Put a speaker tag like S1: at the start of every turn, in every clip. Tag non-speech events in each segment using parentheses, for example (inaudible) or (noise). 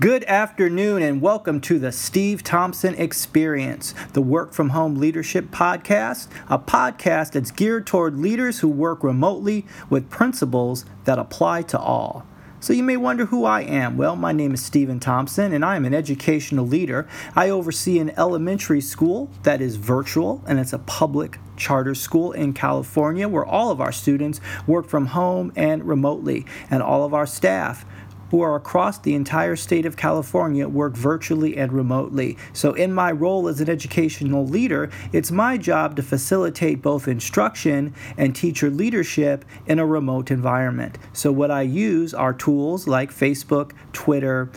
S1: Good afternoon, and welcome to the Steve Thompson Experience, the Work From Home Leadership Podcast, a podcast that's geared toward leaders who work remotely with principles that apply to all. So, you may wonder who I am. Well, my name is Stephen Thompson, and I am an educational leader. I oversee an elementary school that is virtual, and it's a public charter school in California where all of our students work from home and remotely, and all of our staff who are across the entire state of California work virtually and remotely. So, in my role as an educational leader, it's my job to facilitate both instruction and teacher leadership in a remote environment. So, what I use are tools like Facebook, Twitter,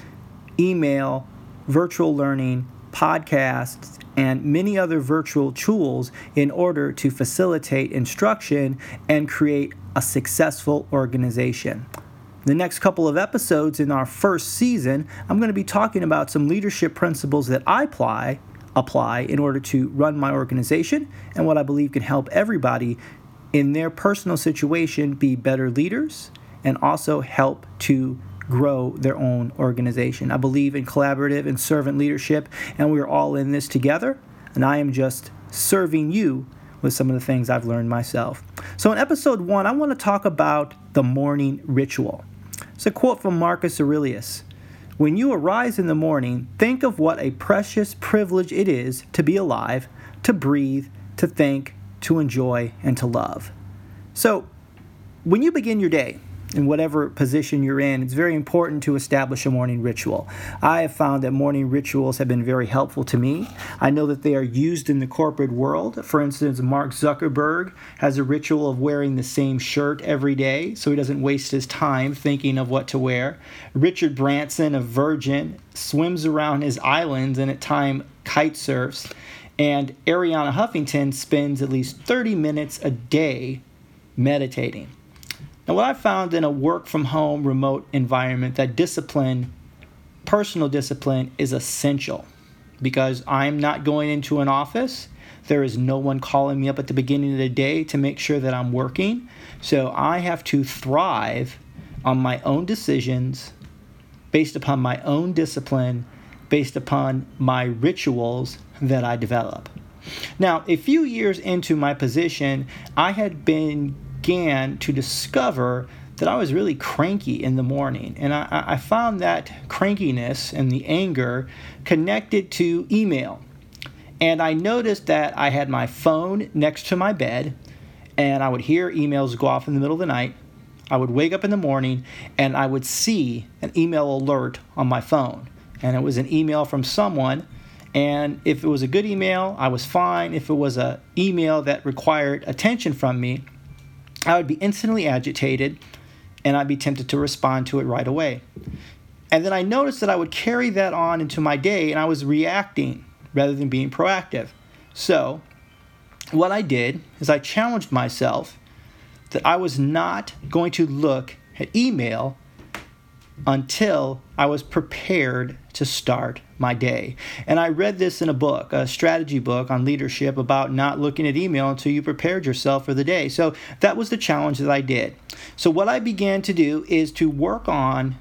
S1: email, virtual learning, podcasts, and many other virtual tools in order to facilitate instruction and create a successful organization. The next couple of episodes in our first season, I'm going to be talking about some leadership principles that I apply apply in order to run my organization and what I believe can help everybody in their personal situation be better leaders and also help to grow their own organization. I believe in collaborative and servant leadership and we're all in this together and I am just serving you with some of the things I've learned myself. So in episode 1, I want to talk about the morning ritual. It's a quote from Marcus Aurelius. When you arise in the morning, think of what a precious privilege it is to be alive, to breathe, to think, to enjoy, and to love. So, when you begin your day, in whatever position you're in, it's very important to establish a morning ritual. I have found that morning rituals have been very helpful to me. I know that they are used in the corporate world. For instance, Mark Zuckerberg has a ritual of wearing the same shirt every day so he doesn't waste his time thinking of what to wear. Richard Branson of Virgin swims around his islands and at time kite surfs. And Arianna Huffington spends at least 30 minutes a day meditating. Now, what I've found in a work from home remote environment, that discipline, personal discipline, is essential because I'm not going into an office. There is no one calling me up at the beginning of the day to make sure that I'm working. So I have to thrive on my own decisions based upon my own discipline, based upon my rituals that I develop. Now, a few years into my position, I had been began to discover that I was really cranky in the morning. And I, I found that crankiness and the anger connected to email. And I noticed that I had my phone next to my bed, and I would hear emails go off in the middle of the night. I would wake up in the morning and I would see an email alert on my phone. And it was an email from someone. And if it was a good email, I was fine. If it was an email that required attention from me, I would be instantly agitated and I'd be tempted to respond to it right away. And then I noticed that I would carry that on into my day and I was reacting rather than being proactive. So, what I did is I challenged myself that I was not going to look at email until I was prepared to start my day. And I read this in a book, a strategy book on leadership about not looking at email until you prepared yourself for the day. So that was the challenge that I did. So what I began to do is to work on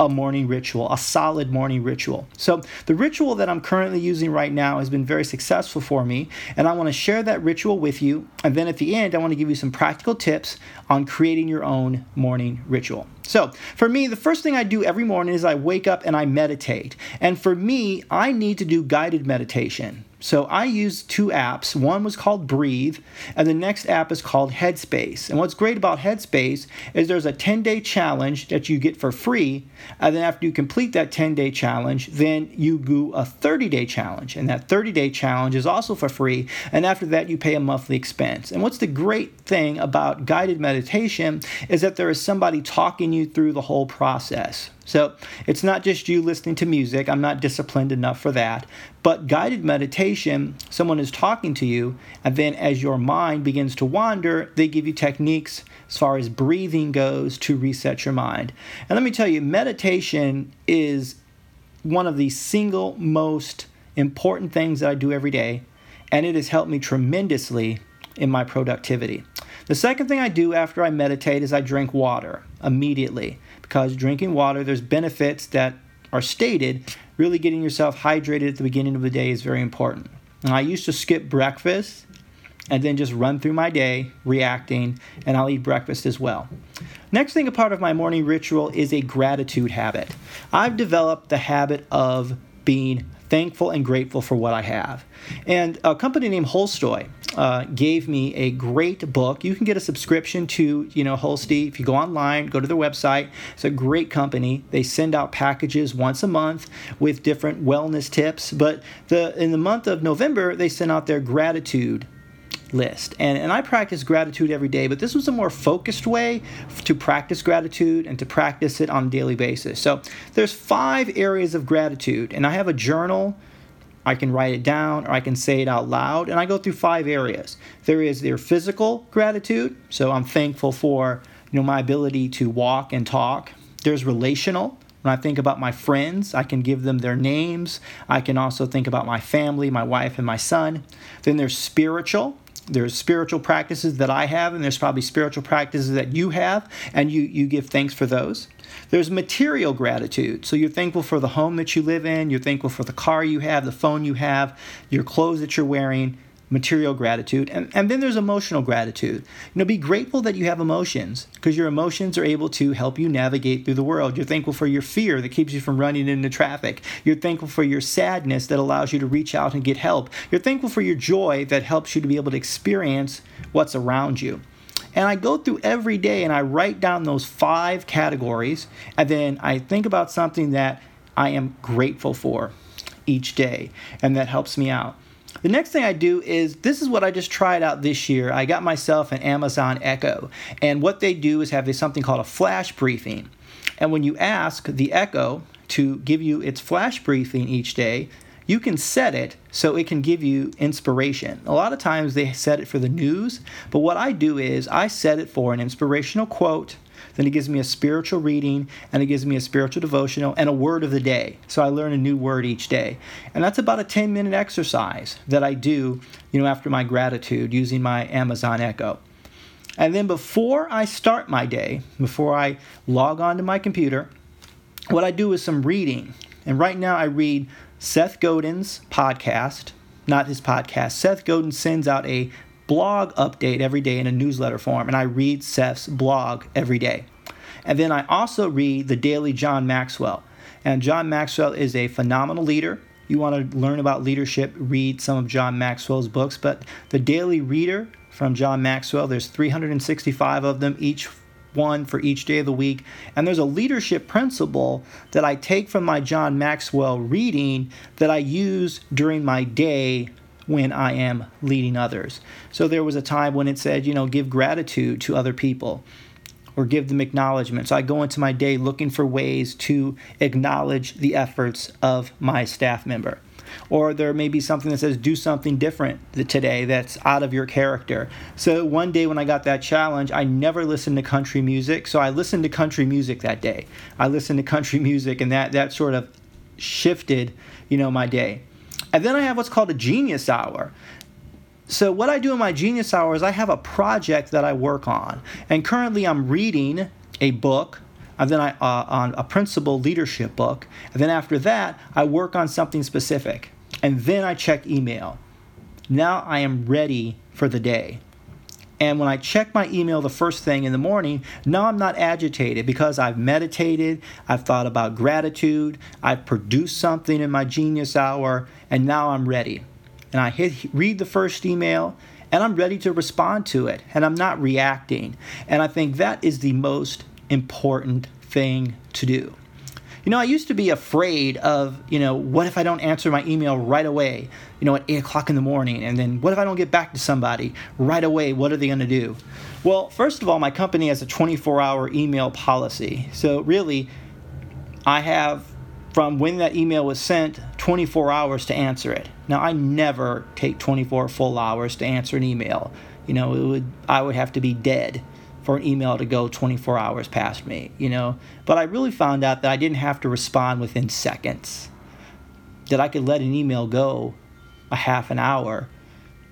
S1: a morning ritual, a solid morning ritual. So, the ritual that I'm currently using right now has been very successful for me, and I want to share that ritual with you. And then at the end, I want to give you some practical tips on creating your own morning ritual. So, for me, the first thing I do every morning is I wake up and I meditate. And for me, I need to do guided meditation. So I used two apps. One was called Breathe, and the next app is called Headspace. And what's great about Headspace is there's a 10 day challenge that you get for free. And then after you complete that 10 day challenge, then you do a 30 day challenge. And that 30 day challenge is also for free. And after that, you pay a monthly expense. And what's the great thing about guided meditation is that there is somebody talking you through the whole process. So it's not just you listening to music. I'm not disciplined enough for that. But guided meditation, someone is talking to you, and then as your mind begins to wander, they give you techniques as far as breathing goes to reset your mind. And let me tell you, meditation is one of the single most important things that I do every day, and it has helped me tremendously in my productivity. The second thing I do after I meditate is I drink water immediately because drinking water, there's benefits that are stated, really getting yourself hydrated at the beginning of the day is very important. And I used to skip breakfast and then just run through my day reacting, and I'll eat breakfast as well. Next thing, a part of my morning ritual is a gratitude habit. I've developed the habit of being thankful and grateful for what I have. And a company named Holstee uh, gave me a great book. You can get a subscription to, you know, Holstee. If you go online, go to their website. It's a great company. They send out packages once a month with different wellness tips. But the in the month of November, they sent out their gratitude list. And, and I practice gratitude every day, but this was a more focused way to practice gratitude and to practice it on a daily basis. So there's five areas of gratitude, and I have a journal. I can write it down or I can say it out loud, and I go through five areas. There is their physical gratitude, so I'm thankful for you know my ability to walk and talk. There's relational, when I think about my friends, I can give them their names. I can also think about my family, my wife, and my son. Then there's spiritual there's spiritual practices that I have, and there's probably spiritual practices that you have, and you, you give thanks for those. There's material gratitude. So you're thankful for the home that you live in, you're thankful for the car you have, the phone you have, your clothes that you're wearing, material gratitude, and, and then there's emotional gratitude. You know, be grateful that you have emotions because your emotions are able to help you navigate through the world. You're thankful for your fear that keeps you from running into traffic. You're thankful for your sadness that allows you to reach out and get help. You're thankful for your joy that helps you to be able to experience what's around you. And I go through every day and I write down those five categories, and then I think about something that I am grateful for each day, and that helps me out. The next thing I do is this is what I just tried out this year. I got myself an Amazon Echo, and what they do is have something called a flash briefing. And when you ask the Echo to give you its flash briefing each day, you can set it so it can give you inspiration. A lot of times they set it for the news, but what I do is I set it for an inspirational quote then it gives me a spiritual reading, and it gives me a spiritual devotional and a word of the day. So I learn a new word each day. And that's about a 10 minute exercise that I do, you know, after my gratitude using my Amazon Echo. And then before I start my day, before I log on to my computer, what I do is some reading. And right now I read Seth Godin's podcast, not his podcast. Seth Godin sends out a blog update every day in a newsletter form, and I read Seth's blog every day. And then I also read the daily John Maxwell. And John Maxwell is a phenomenal leader. You want to learn about leadership, read some of John Maxwell's books. But the daily reader from John Maxwell, there's 365 of them, each one for each day of the week. And there's a leadership principle that I take from my John Maxwell reading that I use during my day when I am leading others. So there was a time when it said, you know, give gratitude to other people or give them acknowledgement. So I go into my day looking for ways to acknowledge the efforts of my staff member. Or there may be something that says, do something different today that's out of your character. So one day when I got that challenge, I never listened to country music. So I listened to country music that day. I listened to country (laughs) music, and that, that sort of shifted, you know, my day. And then I have what's called a genius hour. So, what I do in my genius hour is I have a project that I work on. And currently, I'm reading a book, and then I uh, on a principal leadership book. And then after that, I work on something specific. And then I check email. Now I am ready for the day. And when I check my email the first thing in the morning, now I'm not agitated because I've meditated, I've thought about gratitude, I've produced something in my genius hour, and now I'm ready. And I hit read the first email and I'm ready to respond to it and I'm not reacting. And I think that is the most important thing to do. You know, I used to be afraid of, you know, what if I don't answer my email right away, you know, at 8 o'clock in the morning? And then what if I don't get back to somebody right away? What are they going to do? Well, first of all, my company has a 24 hour email policy. So really, I have from when that email was sent 24 hours to answer it. Now, I never take 24 full hours to answer an email. You know, it would I would have to be dead for an email to go 24 hours past me, you know. But I really found out that I didn't have to respond within seconds. That I could let an email go a half an hour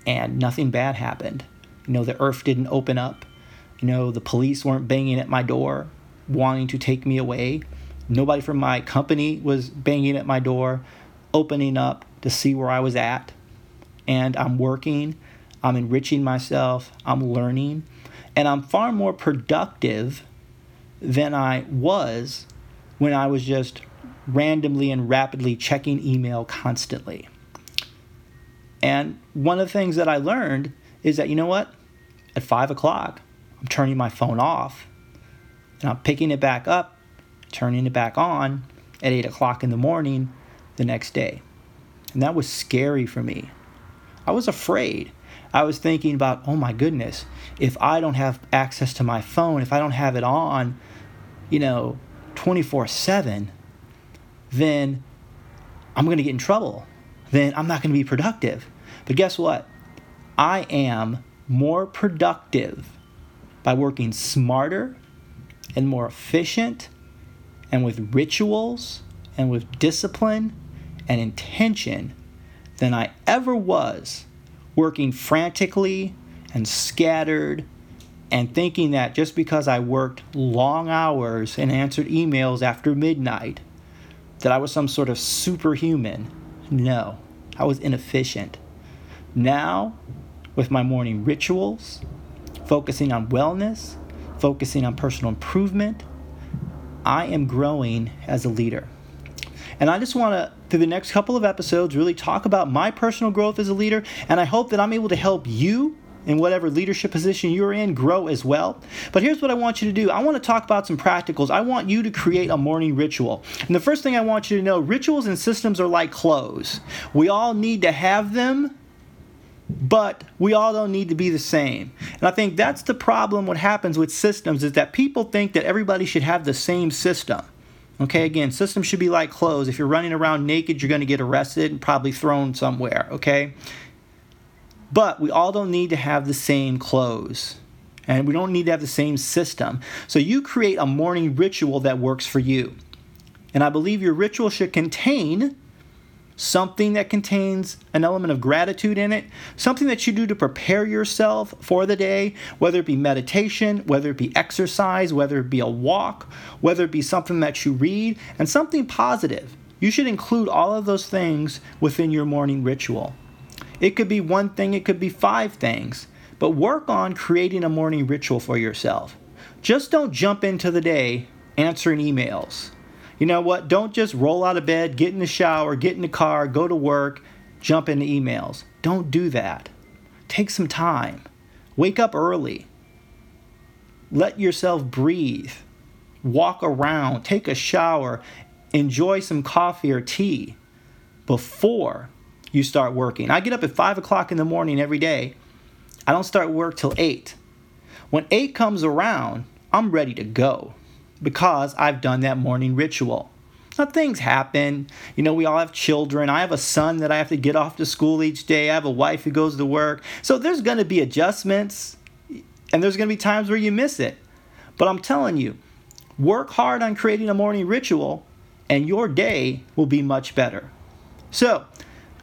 S1: and nothing bad happened. You know, the earth didn't open up. You know, the police weren't banging at my door wanting to take me away. Nobody from my company was banging at my door, opening up to see where I was at. And I'm working, I'm enriching myself, I'm learning, and I'm far more productive than I was when I was just randomly and rapidly checking email constantly. And one of the things that I learned is that, you know what? At five o'clock, I'm turning my phone off and I'm picking it back up, turning it back on at eight o'clock in the morning the next day. And that was scary for me. I was afraid. I was thinking about, oh my goodness, if I don't have access to my phone, if I don't have it on, you know, 24 7, then I'm going to get in trouble. Then I'm not going to be productive. But guess what? I am more productive by working smarter and more efficient and with rituals and with discipline and intention than I ever was working frantically and scattered and thinking that just because I worked long hours and answered emails after midnight that I was some sort of superhuman. No, I was inefficient. Now, with my morning rituals, focusing on wellness, focusing on personal improvement, I am growing as a leader. And I just want to, through the next couple of episodes, really talk about my personal growth as a leader. And I hope that I'm able to help you in whatever leadership position you're in grow as well. But here's what I want you to do I want to talk about some practicals. I want you to create a morning ritual. And the first thing I want you to know rituals and systems are like clothes. We all need to have them but we all don't need to be the same. And I think that's the problem what happens with systems is that people think that everybody should have the same system. Okay, again, systems should be like clothes. If you're running around naked, you're going to get arrested and probably thrown somewhere, okay? But we all don't need to have the same clothes. And we don't need to have the same system. So you create a morning ritual that works for you. And I believe your ritual should contain something that contains an element of gratitude in it, something that you do to prepare yourself for the day, whether it be meditation, whether it be exercise, whether it be a walk, whether it be something that you read, and something positive. You should include all of those things within your morning ritual. It could be one thing, it could be five things, but work on creating a morning ritual for yourself. Just don't jump into the day answering emails you know what? Don't just roll out of bed, get in the shower, get in the car, go to work, jump into emails. Don't do that. Take some time. Wake up early. Let yourself breathe. Walk around, take a shower, enjoy some coffee or tea before you start working. I get up at 5 o'clock in the morning every day. I don't start work till 8. When 8 comes around, I'm ready to go because I've done that morning ritual. Now, things happen. You know, we all have children. I have a son that I have to get off to school each day. I have a wife who goes to work. So there's going to be adjustments and there's going to be times where you miss it. But I'm telling you, work hard on creating a morning ritual and your day will be much better. So,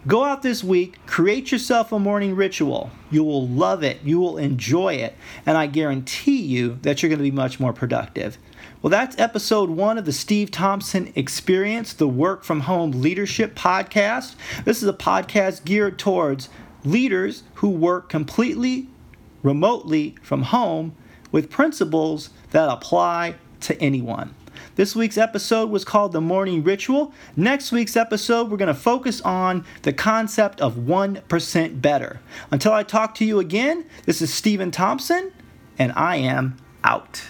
S1: Go out this week, create yourself a morning ritual. You will love it, you will enjoy it, and I guarantee you that you're going to be much more productive. Well, that's episode one of the Steve Thompson Experience, the Work from Home Leadership Podcast. This is a podcast geared towards leaders who work completely remotely from home with principles that apply to anyone. This week's episode was called The Morning Ritual. Next week's episode, we're going to focus on the concept of 1% better. Until I talk to you again, this is Stephen Thompson, and I am out.